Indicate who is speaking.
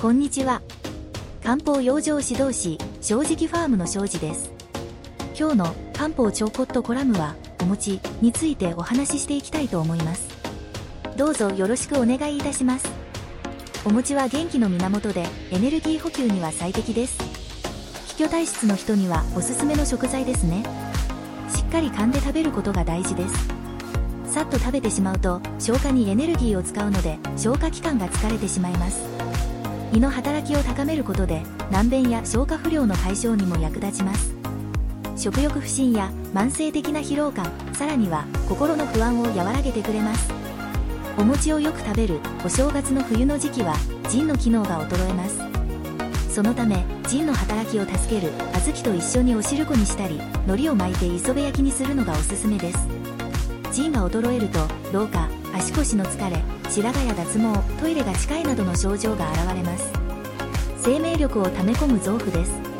Speaker 1: こんにちは。漢方養生指導士、正直ファームの庄司です。今日の漢方超コットコラムは、お餅についてお話ししていきたいと思います。どうぞよろしくお願いいたします。お餅は元気の源で、エネルギー補給には最適です。気虚体質の人にはおすすめの食材ですね。しっかり噛んで食べることが大事です。さっと食べてしまうと消化にエネルギーを使うので消化器官が疲れてしまいます胃の働きを高めることで難便や消化不良の解消にも役立ちます。食欲不振や慢性的な疲労感さらには心の不安を和らげてくれます。お餅をよく食べるお正月の冬の時期は腎の機能が衰えます。そのため腎の働きを助ける小豆と一緒にお汁粉にしたり海苔を巻いて磯辺焼きにするのがおすすめです。腎が衰えると老化足腰の疲れ白髪や脱毛トイレが近いなどの症状が現れます。生命力を溜め込む臓腑です。